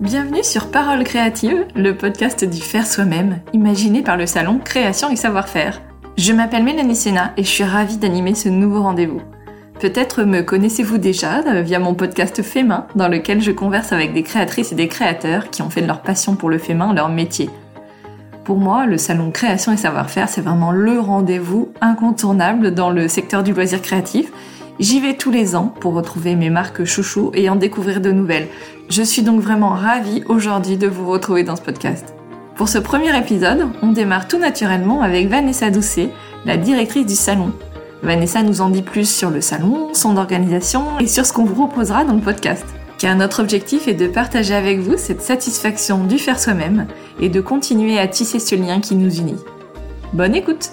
Bienvenue sur Parole créative, le podcast du faire soi-même, imaginé par le salon Création et Savoir-faire. Je m'appelle Mélanie Sena et je suis ravie d'animer ce nouveau rendez-vous. Peut-être me connaissez-vous déjà euh, via mon podcast Fait main, dans lequel je converse avec des créatrices et des créateurs qui ont fait de leur passion pour le fait main leur métier. Pour moi, le salon Création et Savoir-faire, c'est vraiment le rendez-vous incontournable dans le secteur du loisir créatif J'y vais tous les ans pour retrouver mes marques chouchou et en découvrir de nouvelles. Je suis donc vraiment ravie aujourd'hui de vous retrouver dans ce podcast. Pour ce premier épisode, on démarre tout naturellement avec Vanessa Doucet, la directrice du salon. Vanessa nous en dit plus sur le salon, son organisation et sur ce qu'on vous proposera dans le podcast. Car notre objectif est de partager avec vous cette satisfaction du faire soi-même et de continuer à tisser ce lien qui nous unit. Bonne écoute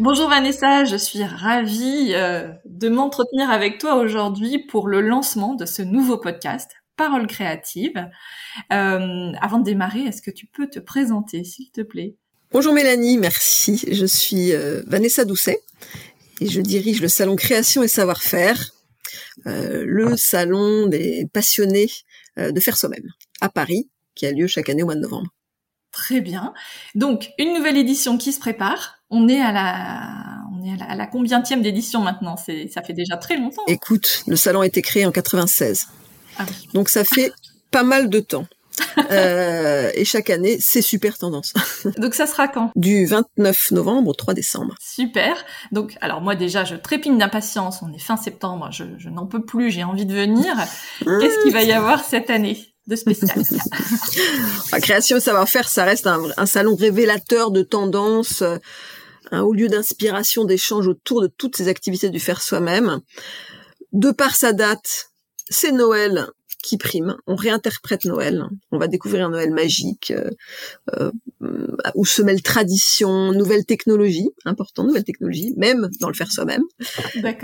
Bonjour Vanessa, je suis ravie euh, de m'entretenir avec toi aujourd'hui pour le lancement de ce nouveau podcast, Parole créative. Euh, avant de démarrer, est-ce que tu peux te présenter, s'il te plaît? Bonjour Mélanie, merci. Je suis euh, Vanessa Doucet et je dirige le salon Création et Savoir-faire, le salon des passionnés de faire soi-même à Paris, qui a lieu chaque année au mois de novembre. Très bien. Donc, une nouvelle édition qui se prépare. On est à la, on est à la, à la combientième d'édition maintenant. C'est, ça fait déjà très longtemps. Écoute, le salon a été créé en 96. Ah Donc ça fait pas mal de temps. euh, et chaque année, c'est super tendance. Donc ça sera quand? Du 29 novembre au 3 décembre. Super. Donc alors moi déjà, je trépigne d'impatience. On est fin septembre, je, je n'en peux plus, j'ai envie de venir. Qu'est-ce qu'il va y avoir cette année de spécial? La création savoir-faire, ça reste un, un, salon révélateur de tendances, un haut lieu d'inspiration, d'échange autour de toutes ces activités du faire soi-même. De par sa date, c'est Noël qui prime. On réinterprète Noël. On va découvrir un Noël magique euh, euh, où se mêlent tradition, nouvelles technologies, important, nouvelles technologies, même dans le faire soi-même.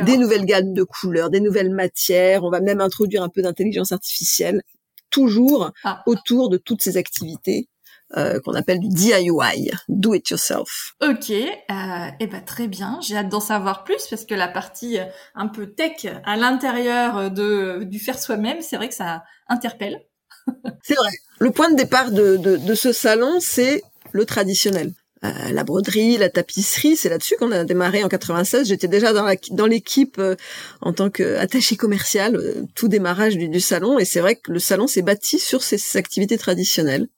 Des nouvelles gammes de couleurs, des nouvelles matières. On va même introduire un peu d'intelligence artificielle toujours ah. autour de toutes ces activités euh, qu'on appelle du DIY, do it yourself. Ok, euh, et ben très bien. J'ai hâte d'en savoir plus parce que la partie euh, un peu tech à l'intérieur de du faire soi-même, c'est vrai que ça interpelle. c'est vrai. Le point de départ de, de, de ce salon, c'est le traditionnel. Euh, la broderie, la tapisserie, c'est là-dessus qu'on a démarré en 96. J'étais déjà dans, dans l'équipe euh, en tant qu'attaché commercial, euh, tout démarrage du, salon, et c'est vrai que le salon s'est bâti sur ces, activités traditionnelles.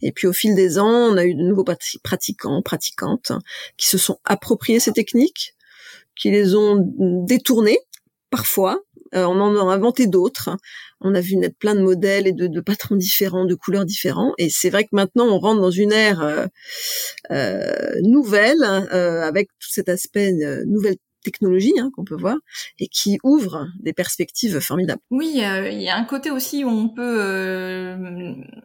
Et puis au fil des ans, on a eu de nouveaux pratiquants, pratiquantes, qui se sont appropriés ces techniques, qui les ont détournées parfois. on en a inventé d'autres on a vu naître plein de modèles et de, patrons différents, de couleurs différents. Et c'est vrai que maintenant, on rentre dans une ère euh, euh, nouvelle, euh, avec tout cet aspect nouvelle technologie hein, qu'on peut voir et qui ouvre des perspectives formidables. Oui, il y a un côté aussi où on peut,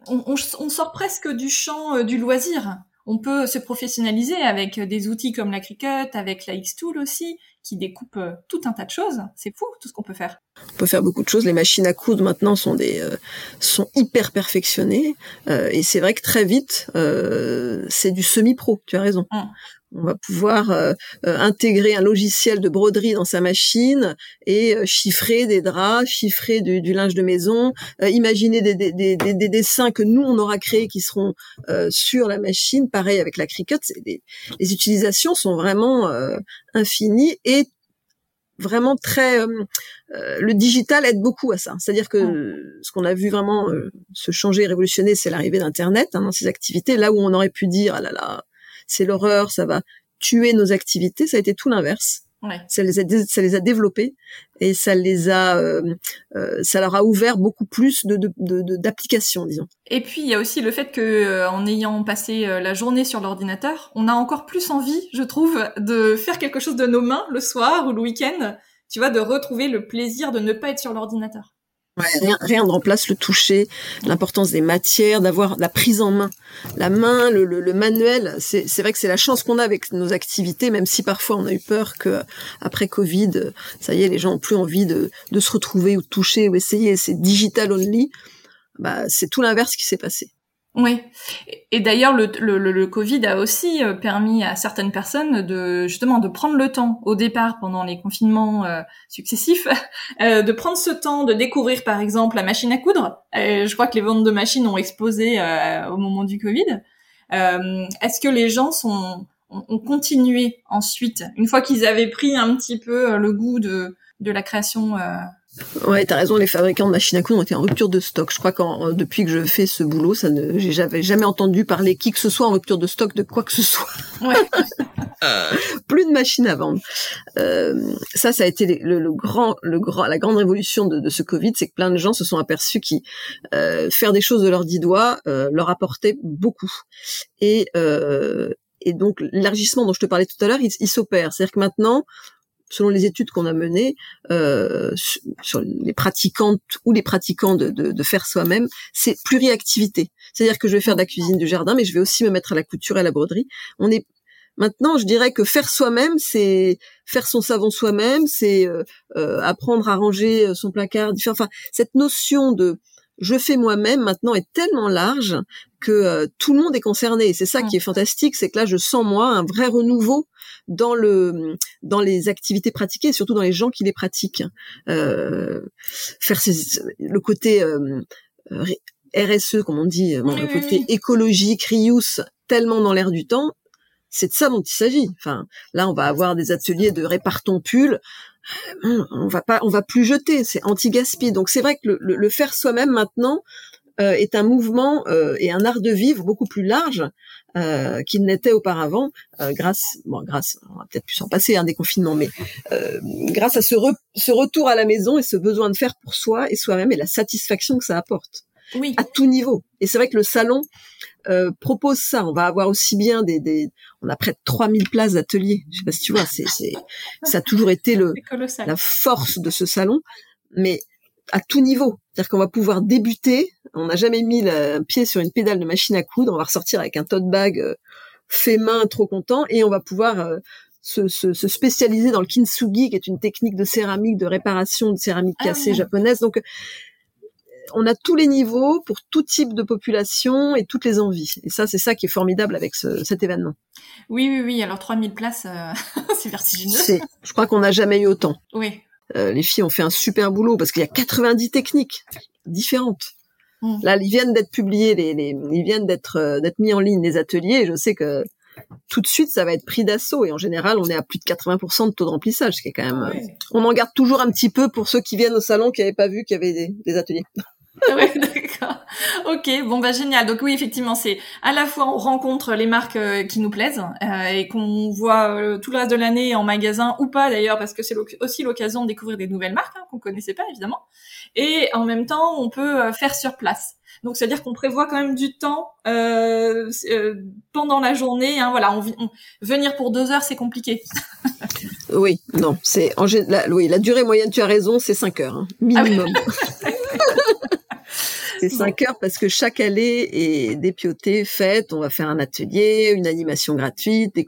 on, sort presque du champ du loisir. On peut se professionnaliser avec des outils comme la Cricut, avec la X-Tool aussi, qui découpe euh, tout un tas de choses. C'est fou tout ce qu'on peut faire. On peut faire beaucoup de choses. Les machines à coudre maintenant sont des euh, sont hyper perfectionnées euh, et c'est vrai que très vite c'est du semi-pro. Tu as raison. Hum on va pouvoir euh, euh, intégrer un logiciel de broderie dans sa machine et euh, chiffrer des draps, chiffrer du, linge de maison, imaginer des, des, dessins que nous on aura créés qui seront sur la machine. Pareil avec la Cricut, les utilisations sont vraiment infinies et vraiment très le digital aide beaucoup à ça. C'est-à-dire que ce qu'on a vu vraiment se changer, révolutionner, c'est l'arrivée d'Internet hein, dans ces activités. Là où on aurait pu dire ah là là c'est l'horreur, ça va tuer nos activités. Ça a été tout l'inverse. Ça les a ça les a développés et ça les a euh, euh, ça leur a ouvert beaucoup plus de d'applications disons. Et puis il y a aussi le fait que euh, en ayant passé la journée sur l'ordinateur, on a encore plus envie, je trouve, de faire quelque chose de nos mains le soir ou le week-end. Tu vois, de retrouver le plaisir de ne pas être sur l'ordinateur. Rien, rien, ne remplace le toucher, l'importance des matières, d'avoir la prise en main. La main, le, le, manuel, c'est vrai que c'est la chance qu'on a avec nos activités, même si parfois on a eu peur que après Covid, ça y est, les gens ont plus envie de, de se retrouver ou de toucher ou essayer, c'est digital only. Bah, c'est tout l'inverse qui s'est passé. Oui. Et d'ailleurs, le, le, le, Covid a aussi euh, permis à certaines personnes de justement de prendre le temps au départ pendant les confinements euh, successifs, euh, de prendre ce temps de découvrir par exemple la machine à coudre. je crois que les ventes de machines ont explosé au moment du Covid. Est-ce que les gens sont ont, continué ensuite une fois qu'ils avaient pris un petit peu le goût de de la création Ouais, t'as raison. Les fabricants de machines à coudre ont été en rupture de stock. Je crois que euh, depuis que je fais ce boulot, ça ne, j'ai jamais, jamais entendu parler qui que ce soit en rupture de stock de quoi que ce soit. Ouais. Plus de machines à vendre. Euh, ça, ça a été le, grand, le grand, la grande révolution de, de ce Covid, c'est que plein de gens se sont aperçus qui euh, faire des choses de leurs dix doigts euh, leur apportait beaucoup. Et euh, et donc l'élargissement dont je te parlais tout à l'heure, il, il s'opère. C'est-à-dire que maintenant, selon les études qu'on a menées euh, sur les pratiquantes ou les pratiquants de, faire soi-même, c'est pluriactivité. C'est-à-dire que je vais faire de la cuisine du jardin, mais je vais aussi me mettre à la couture et à la broderie. On est Maintenant, je dirais que faire soi-même, c'est faire son savon soi-même, c'est euh, euh, apprendre à ranger son placard. Enfin, cette notion de je fais moi-même maintenant est tellement large que euh, tout le monde est concerné. Et c'est ça qui est fantastique, c'est que là, je sens moi un vrai renouveau dans le dans les activités pratiquées, et surtout dans les gens qui les pratiquent. Euh, faire le côté euh, RSE, comme on dit, le côté écologique, Rius, tellement dans l'air du temps. C'est de ça dont il s'agit. Enfin, là, on va avoir des ateliers de répartons pull on va pas, on va plus jeter, c'est anti-gaspi. Donc c'est vrai que le, faire soi-même maintenant est un mouvement euh, et un art de vivre beaucoup plus large euh, qu'il n'était auparavant, grâce, bon, grâce, on va peut-être plus s'en passer un hein, des confinements, mais grâce à ce, ce retour à la maison et ce besoin de faire pour soi et soi-même et la satisfaction que ça apporte. Oui. À tout niveau. Et c'est vrai que le salon euh, propose ça. On va avoir aussi bien des, des on a près de 3000 places d'atelier. Je sais pas si tu vois, c'est, c'est, ça a toujours été le, la force de ce salon, mais à tout niveau. C'est-à-dire qu'on va pouvoir débuter. On n'a jamais mis le pied sur une pédale de machine à coudre. On va ressortir avec un tote bag euh, fait main, trop content, et on va pouvoir euh, se, se, se, spécialiser dans le kintsugi, qui est une technique de céramique, de réparation de céramique ah cassée japonaise. Donc on a tous les niveaux pour tout type de population et toutes les envies. Et ça, c'est ça qui est formidable avec cet événement. Oui, oui, oui. Alors 3000 places, euh, c'est vertigineux. je crois qu'on n'a jamais eu autant. Oui. Euh, les filles ont fait un super boulot parce qu'il y a 90 techniques différentes. Mm. Là, ils viennent d'être publiés, les, ils viennent d'être euh, d'être mis en ligne les ateliers. Et je sais que tout de suite, ça va être pris d'assaut. Et en général, on est à plus de 80% de taux de remplissage, ce qui est quand même. On en garde toujours un petit peu pour ceux qui viennent au salon qui n'avaient pas vu qu'il y avait des ateliers. ouais, d'accord. Ok, bon bah génial. Donc oui, effectivement, c'est à la fois on rencontre les marques euh, qui nous plaisent euh, et qu'on voit euh, tout le reste de l'année en magasin ou pas d'ailleurs, parce que c'est aussi l'occasion de découvrir des nouvelles marques hein, qu'on connaissait pas évidemment. Et en même temps, on peut faire sur place. Donc c'est-à-dire qu'on prévoit quand même du temps pendant la journée. Hein, voilà, on, venir pour deux heures, c'est compliqué. oui, non, c'est en la, oui, la durée moyenne. Tu as raison, c'est cinq heures hein, minimum. Ah c'est cinq heures parce que chaque allée est dépiotée, faite. On va faire un atelier, une animation gratuite. Des...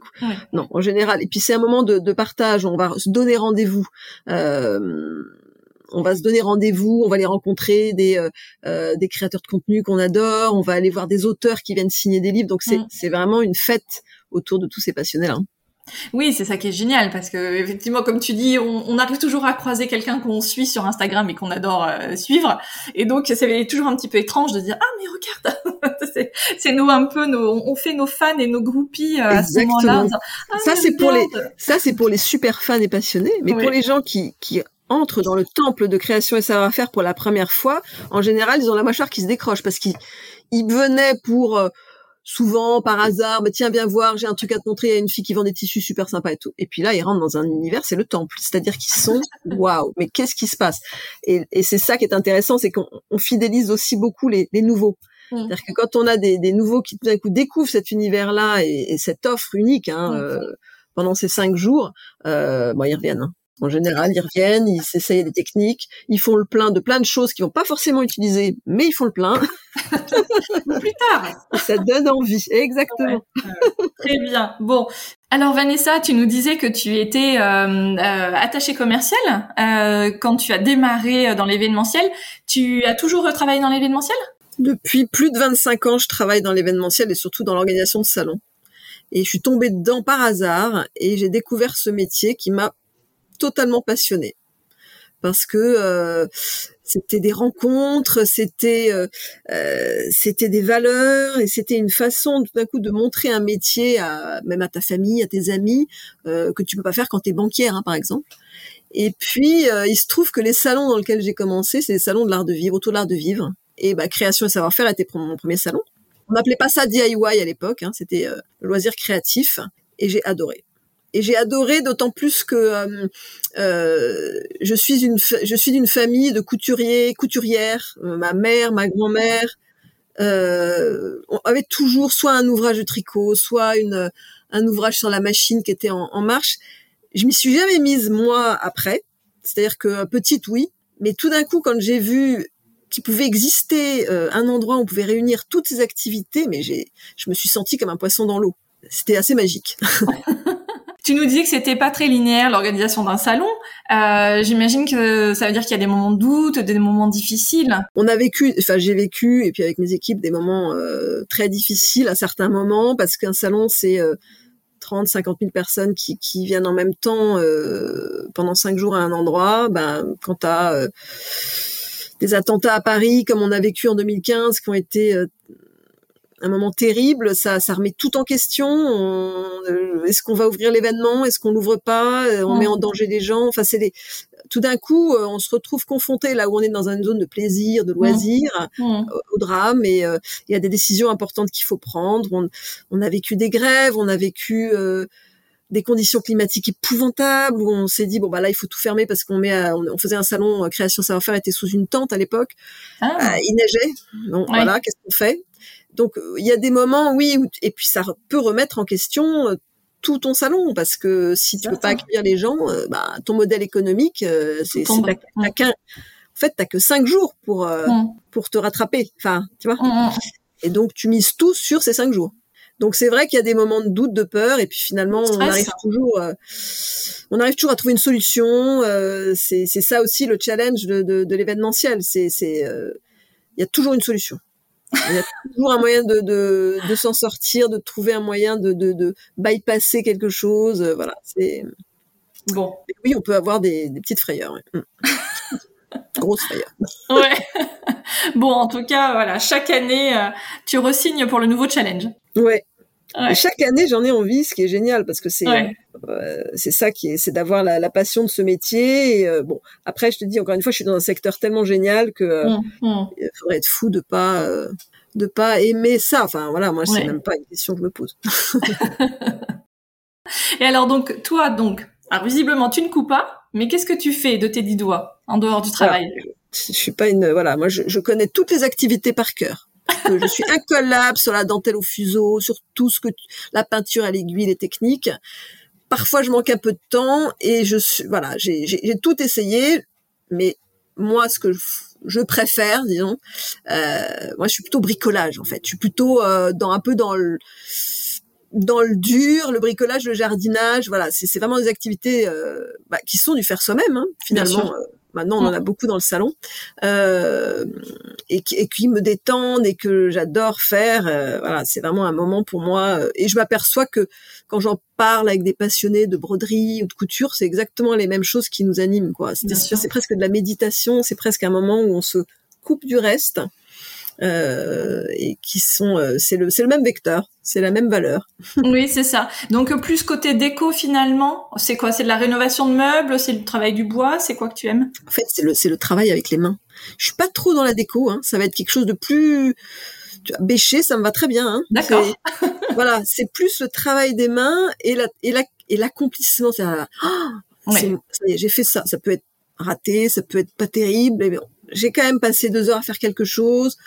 Non, en général. Et puis c'est un moment de, de, partage. On va se donner rendez-vous. Euh, on va se donner rendez-vous, on va aller rencontrer des, euh, euh, des créateurs de contenu qu'on adore, on va aller voir des auteurs qui viennent signer des livres. Donc c'est c'est vraiment une fête autour de tous ces passionnés-là. Hein. Oui, c'est ça qui est génial parce que effectivement, comme tu dis, on, arrive toujours à croiser quelqu'un qu'on suit sur Instagram et qu'on adore euh, suivre, et donc c'est toujours un petit peu étrange de dire ah mais regarde, c'est nous un peu, nos, on fait nos fans et nos groupies euh, à ce moment-là. Ah, ça c'est pour les, ça c'est pour les super fans et passionnés, mais pour les gens qui qui entrent dans le temple de création et savoir-faire pour la première fois, en général, ils ont la mâchoire qui se décroche parce qu'ils ils venaient pour euh, souvent par hasard, bah, tiens, viens voir, j'ai un truc à te montrer, il y a une fille qui vend des tissus super sympas et tout. Et puis là, ils rentrent dans un univers, c'est le temple. C'est-à-dire qu'ils sont, waouh, mais qu'est-ce qui se passe? Et, c'est ça qui est intéressant, c'est qu'on fidélise aussi beaucoup les, nouveaux. Mmh. C'est-à-dire que quand on a des, nouveaux qui tout d'un coup découvrent cet univers-là et, cette offre unique hein, mmh. euh, pendant ces cinq jours, euh, bon, ils reviennent. Hein. En général, ils reviennent, ils s'essayent des techniques, ils font le plein de plein de choses qu'ils vont pas forcément utiliser, mais ils font le plein. Plus tard. Ça donne envie, exactement. très bien. Bon, alors Vanessa, tu nous disais que tu étais euh, euh, attachée commerciale euh, quand tu as démarré dans l'événementiel. Tu as toujours travaillé dans l'événementiel? Depuis plus de 25 ans, je travaille dans l'événementiel et surtout dans l'organisation de salons. Et je suis tombée dedans par hasard et j'ai découvert ce métier qui m'a totalement passionnée. Parce que euh, c'était des rencontres, c'était euh, euh, c'était des valeurs et c'était une façon tout d'un coup de montrer un métier à même à ta famille, à tes amis que tu peux pas faire quand tu es banquière hein, par exemple. Et puis il se trouve que les salons dans lesquels j'ai commencé, c'est les salons de l'art de vivre, autour de l'art de vivre. Et bah, création et savoir-faire était mon premier salon. On n'appelait pas ça DIY à l'époque, hein, c'était euh, loisir créatif, et j'ai adoré. Et j'ai adoré d'autant plus que euh, euh je suis une je suis d'une famille de couturiers, couturières. Euh, ma mère, ma grand-mère euh, avait toujours soit un ouvrage de tricot, soit une un ouvrage sur la machine qui était en, en marche. Je m'y suis jamais mise moi après. C'est-à-dire que petite oui, mais tout d'un coup quand j'ai vu qu'il pouvait exister un endroit où on pouvait réunir toutes ces activités, mais j'ai, je me suis sentie comme un poisson dans l'eau. C'était assez magique. tu nous disais que c'était pas très linéaire l'organisation d'un salon. Euh, j'imagine que ça veut dire qu'il y a des moments de doute, des moments difficiles. On a vécu, enfin j'ai vécu et puis avec mes équipes des moments euh, très difficiles à certains moments parce qu'un salon c'est 30, 50 000 personnes qui, qui viennent en même temps pendant cinq jours à un endroit. Ben quand t'as des attentats à Paris comme on a vécu en 2015 qui ont été euh, un moment terrible, ça, ça remet tout en question. Euh, est-ce qu'on va ouvrir l'événement Est-ce qu'on l'ouvre pas euh, On met en danger des gens. Enfin, c'est des... tout d'un coup, on se retrouve confronté là où on est dans une zone de plaisir, de loisir, au, drame. Et il y a des décisions importantes qu'il faut prendre. On, on, a vécu des grèves, on a vécu des conditions climatiques épouvantables où on s'est dit bon bah là il faut tout fermer parce qu'on met on, faisait un salon euh, création savoir-faire était sous une tente à l'époque ah. euh, il neigeait donc voilà qu'est-ce qu'on fait? Donc euh, il y a des moments oui et puis ça peut remettre en question tout ton salon parce que si tu peux pas accueillir les gens bah ton modèle économique c'est t'as qu'un en fait t'as que cinq jours pour pour te rattraper enfin tu vois et donc tu mises tout sur ces cinq jours donc c'est vrai qu'il y a des moments de doute, de peur, et puis finalement on arrive toujours, euh, on arrive toujours à trouver une solution. Euh, c'est ça aussi le challenge de, de, de l'événementiel. C'est c'est euh, il y a toujours une solution. Il y a toujours un moyen de, de, de s'en sortir, de trouver un moyen de, de, de bypasser quelque chose. Voilà, c'est bon. oui, on peut avoir des, des petites frayeurs. Ouais. Mm. Grosse frayeur. ouais. bon, en tout cas, voilà, chaque année, tu resignes pour le nouveau challenge. Ouais. Chaque année, j'en ai envie, ce qui est génial parce que c'est euh, c'est ça qui est, c'est d'avoir la, la, passion de ce métier. Et, euh, bon, après, je te dis encore une fois, je suis dans un secteur tellement génial que euh, mmh, mmh. il faudrait être fou de pas de pas aimer ça. Enfin voilà, moi c'est même pas une question que je me pose. et alors donc toi donc, alors, visiblement tu ne coupes pas, mais qu'est-ce que tu fais de tes dix doigts en dehors du travail? Je suis pas une voilà, moi je, je connais toutes les activités par cœur je suis incollable sur la dentelle au fuseau, sur tout ce que la peinture à l'aiguille, les techniques. Parfois, je manque un peu de temps et je suis, voilà, j'ai tout essayé, mais moi, ce que je, préfère, disons, euh, moi, je suis plutôt bricolage en fait. Je suis plutôt euh, dans un peu dans le dans le dur, le bricolage, le jardinage, voilà, c'est vraiment des activités euh, bah, qui sont du faire soi-même hein, finalement. Maintenant, on en a beaucoup dans le salon euh, et, qui, et qui me détendent et que j'adore faire. Euh, voilà, c'est vraiment un moment pour moi. Euh, et je m'aperçois que quand j'en parle avec des passionnés de broderie ou de couture, c'est exactement les mêmes choses qui nous animent. Quoi. C'est presque de la méditation. C'est presque un moment où on se coupe du reste euh, et qui sont euh, c'est le c'est le même vecteur, c'est la même valeur. oui, c'est ça. Donc plus côté déco finalement, c'est quoi? C'est de la rénovation de meubles, c'est du travail du bois, c'est quoi que tu aimes? En fait, c'est le c'est le travail avec les mains. Je suis pas trop dans la déco, hein. ça va être quelque chose de plus bêché, ça me va très bien. Hein. D'accord. voilà, c'est plus le travail des mains et la et la et l'accomplissement. C'est, oh, j'ai fait ça. Ça peut être raté, ça peut être pas terrible. Mais j'ai quand même passé deux heures à faire quelque chose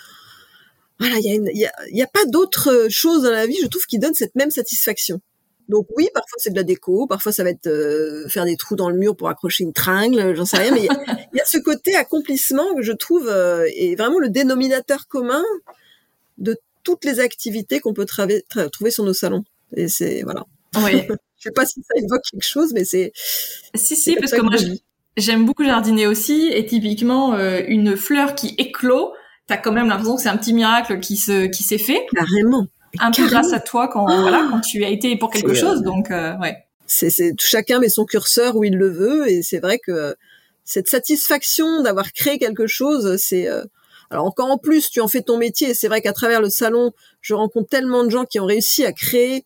voilà, il y a, une, y, a, y a pas d'autre euh, chose dans la vie, je trouve, qui donne cette même satisfaction. Donc oui, parfois c'est de la déco, parfois ça va être euh, faire des trous dans le mur pour accrocher une tringle, j'en sais rien, mais il y, y, a ce côté accomplissement que je trouve euh, est vraiment le dénominateur commun de toutes les activités qu'on peut trouver sur nos salons. Et c'est voilà. Oui. je sais pas si ça évoque quelque chose, mais c'est. Si si, parce que moi j'aime beaucoup jardiner aussi, et typiquement une fleur qui éclot t'as quand même l'impression que c'est un petit miracle qui se qui s'est fait. Carrément. Un peu grâce à toi quand voilà quand tu as été pour quelque chose. Donc ouais. C'est c'est chacun met son curseur où il le veut et c'est vrai que cette satisfaction d'avoir créé quelque chose, c'est alors encore en plus, tu en fais ton métier. C'est vrai qu'à travers le salon, je rencontre tellement de gens qui ont réussi à créer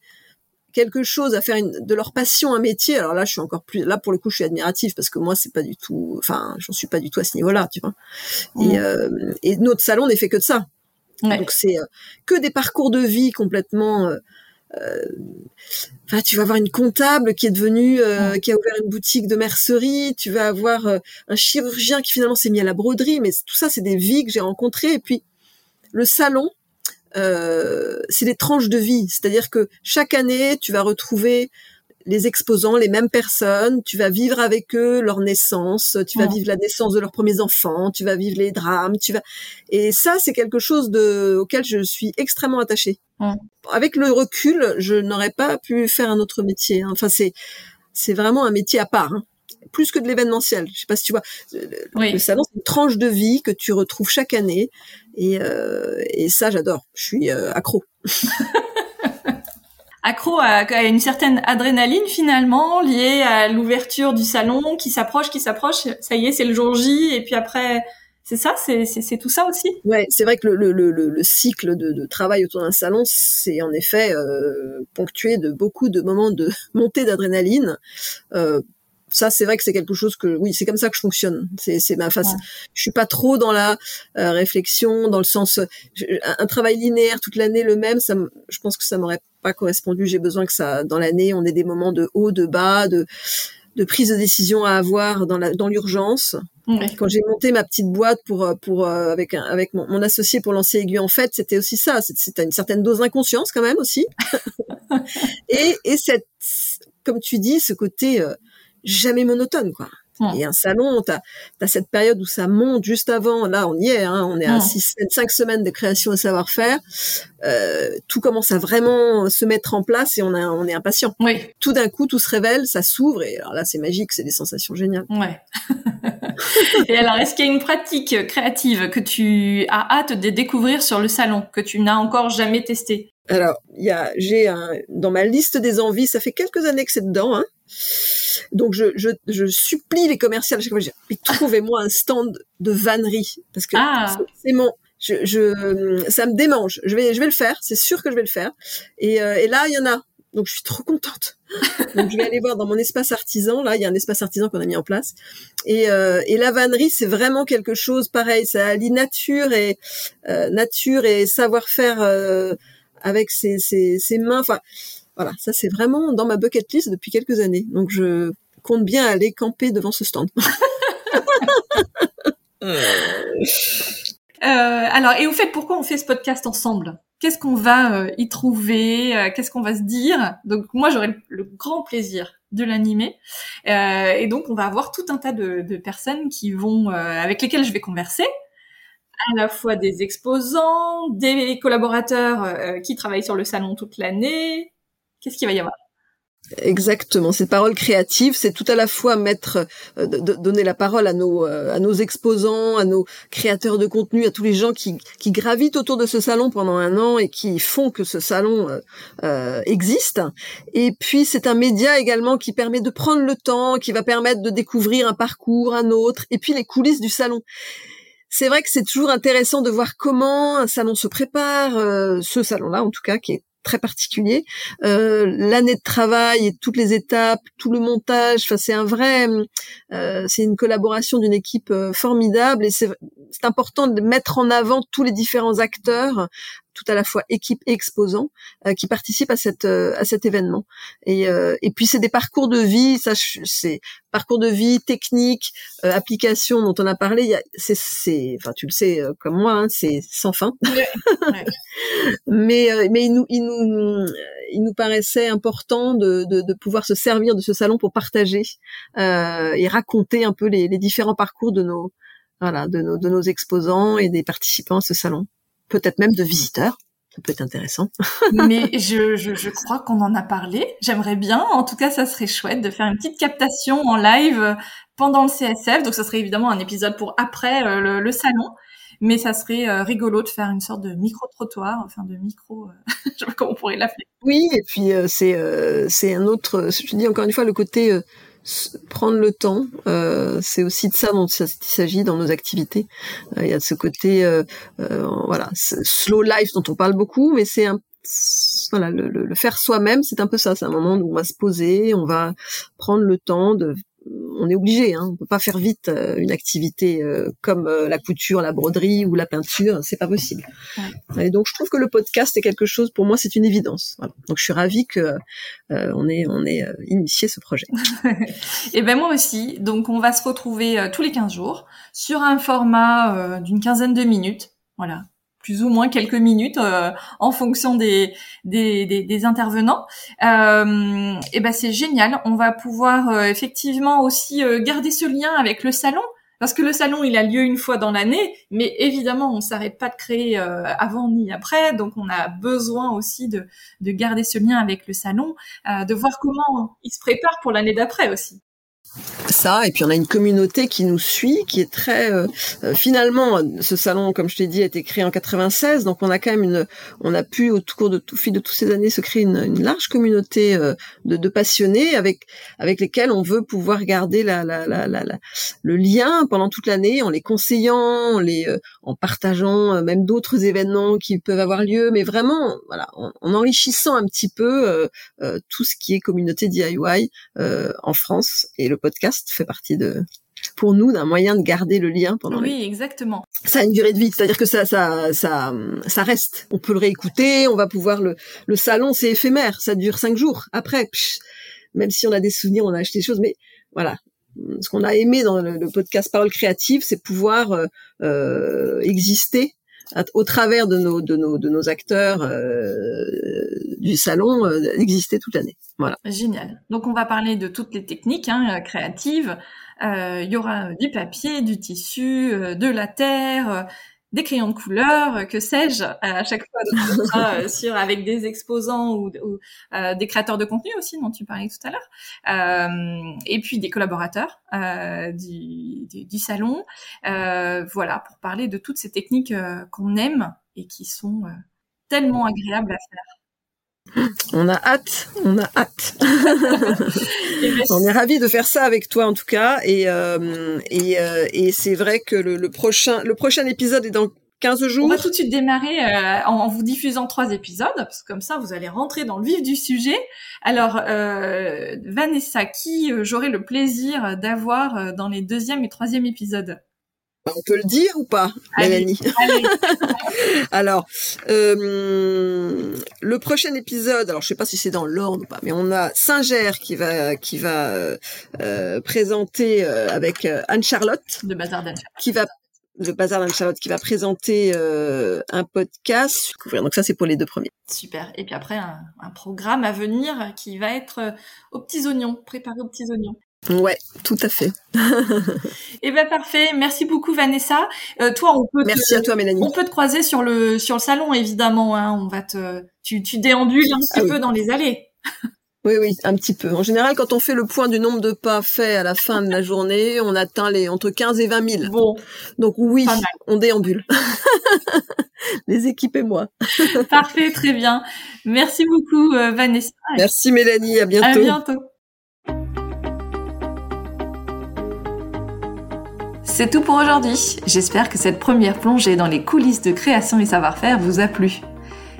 quelque chose, à faire de leur passion un métier. Alors là, je suis encore plus là pour le coup, je suis admirative parce que moi, c'est pas du tout. Enfin, j'en suis pas du tout à ce niveau-là, tu vois. Et, euh, et notre salon n'est fait que de ça. Donc c'est euh, que des parcours de vie complètement euh, euh, enfin, tu vas avoir une comptable qui est devenue, euh, qui a ouvert une boutique de mercerie. Tu vas avoir euh, un chirurgien qui finalement s'est mis à la broderie. Mais tout ça, c'est des vies que j'ai rencontrées. Et puis le salon, c'est des tranches de vie. C'est-à-dire que chaque année, tu vas retrouver les exposants, les mêmes personnes, tu vas vivre avec eux leur naissance, tu vas vivre la naissance de leurs premiers enfants, tu vas vivre les drames, tu vas et ça c'est quelque chose de auquel je suis extrêmement attachée. Avec le recul, je n'aurais pas pu faire un autre métier. Hein. Enfin c'est c'est vraiment un métier à part. Hein. Plus que de l'événementiel. Je sais pas si tu vois. Le salon, c'est une tranche de vie que tu retrouves chaque année. Et, euh, et ça, j'adore. Je suis euh, accro. accro à, une certaine adrénaline finalement liée à l'ouverture du salon qui s'approche, qui s'approche. Ça y est, c'est le jour J et puis après, c'est ça, c'est tout ça aussi. Ouais, c'est vrai que le, le, le, le cycle de, de, travail autour d'un salon, c'est en effet euh, ponctué de beaucoup de moments de montée d'adrénaline. Euh, ça c'est vrai que c'est quelque chose que oui c'est comme ça que je fonctionne. C'est c'est ma face. Je suis pas trop dans la euh, réflexion dans le sens un, travail linéaire toute l'année le même ça je pense que ça m'aurait pas correspondu. J'ai besoin que ça dans l'année on ait des moments de haut de bas de de prise de décision à avoir dans la dans l'urgence. Quand j'ai monté ma petite boîte pour pour euh, avec un, avec mon, mon, associé pour lancer Aiguille en fait c'était aussi ça. C'était une certaine dose d'inconscience quand même aussi. Et et cette comme tu dis ce côté euh, jamais monotone, quoi. Et un salon, tu as, cette période où ça monte juste avant, là on y est, hein, on est à 6, 5 semaines de création et savoir-faire, euh, tout commence à vraiment se mettre en place et on, a, on est impatient. Oui. Tout d'un coup, tout se révèle, ça s'ouvre et alors là c'est magique, c'est des sensations géniales. Ouais. et alors, est-ce qu'il y a une pratique créative que tu as hâte de découvrir sur le salon, que tu n'as encore jamais testé Alors, il y a, j'ai dans ma liste des envies, ça fait quelques années que c'est dedans, hein, donc je, je, je supplie les fois, je dis, trouvez-moi un stand de vannerie parce que ah. c'est mon je, je, ça me démange. Je vais, je vais le faire. C'est sûr que je vais le faire. Et, euh, et là, il y en a. Donc, je suis trop contente. Donc, je vais aller voir dans mon espace artisan. Là, il y a un espace artisan qu'on a mis en place. Et, euh, et la vannerie, c'est vraiment quelque chose pareil. Ça allie nature et euh, nature et savoir-faire euh, avec ses, ses, ses mains. Enfin, voilà, ça c'est vraiment dans ma bucket list depuis quelques années. Donc je compte bien aller camper devant ce stand. Euh, alors, et au fait, pourquoi on fait ce podcast ensemble? Qu'est-ce qu'on va euh, y trouver? Euh, Qu'est-ce qu'on va se dire? Donc, moi, j'aurai le, grand plaisir de l'animer. et donc, on va avoir tout un tas de, de personnes qui vont, avec lesquelles je vais converser, à la fois des exposants, des collaborateurs qui travaillent sur le salon toute l'année, Qu'est-ce qu'il va y avoir? Exactement, cette parole créative, c'est tout à la fois mettre, euh, donner la parole à nos, euh, à nos exposants, à nos créateurs de contenu, à tous les gens qui, qui gravitent autour de ce salon pendant un an et qui font que ce salon euh, existe. Et puis c'est un média également qui permet de prendre le temps, qui va permettre de découvrir un parcours, un autre, et puis les coulisses du salon. C'est vrai que c'est toujours intéressant de voir comment un salon se prépare, ce salon-là en tout cas, qui est très particulier. Euh, L'année de travail et toutes les étapes, tout le montage, enfin c'est un vrai, euh, c'est une collaboration d'une équipe euh, formidable et c'est important de mettre en avant tous les différents acteurs tout à la fois équipe et exposants euh, qui participent à cette euh, à cet événement. Et, euh, et puis c'est des parcours de vie, ça c'est parcours de vie, technique, application dont on a parlé. C'est c'est enfin tu le sais comme moi, hein, c'est sans fin. mais mais il nous il nous il nous paraissait important de, de, de, pouvoir se servir de ce salon pour partager et raconter un peu les, les différents parcours de nos voilà de nos de nos exposants et des participants à ce salon peut-être même de visiteurs. Ça peut être intéressant. Mais je, je, je crois qu'on en a parlé. J'aimerais bien. En tout cas, ça serait chouette de faire une petite captation en live pendant le CSF. Donc, ça serait évidemment un épisode pour après euh, le, le, salon. mais ça serait rigolo de faire une sorte de micro-trottoir, enfin de micro, je sais pas comment on pourrait l'appeler. Oui, et puis c'est c'est un autre, je dis encore une fois, le côté prendre le temps, euh, c'est aussi de ça dont il s'agit dans nos activités. Euh, il y a ce côté, euh, voilà, slow life dont on parle beaucoup, mais c'est un voilà, le, le faire soi-même, c'est un peu ça. C'est un moment où on va se poser, on va prendre le temps de on est obligé, hein, on peut pas faire vite euh, une activité euh, comme euh, la couture, la broderie ou la peinture, c'est pas possible. Et donc je trouve que le podcast est quelque chose, pour moi, c'est une évidence. Donc je suis ravie que on ait on ait initié ce projet. Et ben moi aussi. Donc on va se retrouver tous les 15 jours sur un format d'une quinzaine de minutes. Voilà, plus ou moins quelques minutes euh, en fonction des intervenants. Euh, et ben c'est génial. On va pouvoir euh, effectivement aussi euh, garder ce lien avec le salon. Parce que le salon, il a lieu une fois dans l'année, mais évidemment, on s'arrête pas de créer avant ni après, donc on a besoin aussi de, de garder ce lien avec le salon, de voir comment il se prépare pour l'année d'après aussi ça et puis on a une communauté qui nous suit qui est très euh, euh, finalement ce salon comme je t'ai dit a été créé en 96 donc on a quand même une on a pu au cours de tout fil de toutes ces années se créer une, large communauté euh, de, passionnés avec avec lesquels on veut pouvoir garder la, la, la, la le lien pendant toute l'année en les conseillant en les en partageant même d'autres événements qui peuvent avoir lieu mais vraiment voilà en, en enrichissant un petit peu tout ce qui est communauté DIY en France. Et le podcast fait partie de pour nous d'un moyen de garder le lien pendant oui exactement. Ça a une durée de vie c'est-à-dire que ça ça ça ça reste. On peut le réécouter on va pouvoir le le salon c'est éphémère ça dure cinq jours. Après même si on a des souvenirs on a acheté des choses mais voilà ce qu'on a aimé dans le, podcast Parole créative c'est pouvoir euh, euh exister au travers de nos de nos de nos acteurs euh, du salon euh, exister toute l'année. Voilà. Génial. Donc on va parler de toutes les techniques hein, créatives. Euh, il y aura du papier, du tissu, de la terre, des crayons de couleur, que sais-je, à chaque fois euh, sur avec des exposants ou, euh, des créateurs de contenu aussi dont tu parlais tout à l'heure, euh, et puis des collaborateurs du, du, du, salon, voilà, pour parler de toutes ces techniques qu'on aime et qui sont tellement agréables à faire. On a hâte, on a hâte. on est ravis de faire ça avec toi en tout cas, et euh, et, euh, et c'est vrai que le, le, prochain le prochain épisode est dans 15 jours. On va tout de suite démarrer euh, en, en, vous diffusant trois épisodes, parce que comme ça vous allez rentrer dans le vif du sujet. Alors euh, Vanessa, qui j'aurai le plaisir d'avoir dans les deuxième et troisième épisodes? On peut le dire ou pas, Mélanie? Alors, euh, le prochain épisode, alors je sais pas si c'est dans l'ordre ou pas, mais on a Singer qui va qui va euh, présenter euh, avec Anne Charlotte de Bazar d'Anne qui va le Bazar d'Anne Charlotte qui va présenter un podcast. Donc ça c'est pour les deux premiers. Super. Et puis après un, un programme à venir qui va être aux petits oignons, préparé aux petits oignons. Ouais, tout à fait. Eh ben parfait. Merci beaucoup Vanessa. Euh, toi, on peut. Merci à toi Mélanie. On peut te croiser sur le sur le salon évidemment. Hein. On va te. Tu tu déambules un petit ah peu dans les allées. Oui, oui, un petit peu. En général, quand on fait le point du nombre de pas faits à la fin de la journée, on atteint les entre 15 et 20 000. Bon. Donc oui, on déambule. les équipes et moi. Parfait, très bien. Merci beaucoup euh, Vanessa. Merci Mélanie, à bientôt. À bientôt. C'est tout pour aujourd'hui. J'espère que cette première plongée dans les coulisses de création et savoir-faire vous a plu.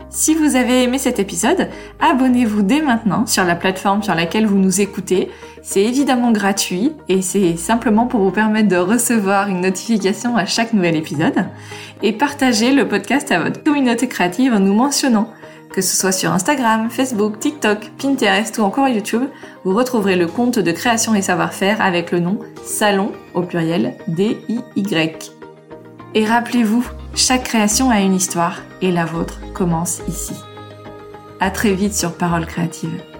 Si vous avez aimé cet épisode, abonnez-vous dès maintenant sur la plateforme sur laquelle vous nous écoutez. C'est évidemment gratuit et c'est simplement pour vous permettre de recevoir une notification à chaque nouvel épisode. Et partagez le podcast à votre communauté créative en nous mentionnant que ce soit sur Instagram, Facebook, TikTok, Pinterest ou encore YouTube, vous retrouverez le compte de création et savoir-faire avec le nom Salon au pluriel D-I-Y. Et rappelez-vous, chaque création a une histoire et la vôtre commence ici. À très vite sur Parole créative.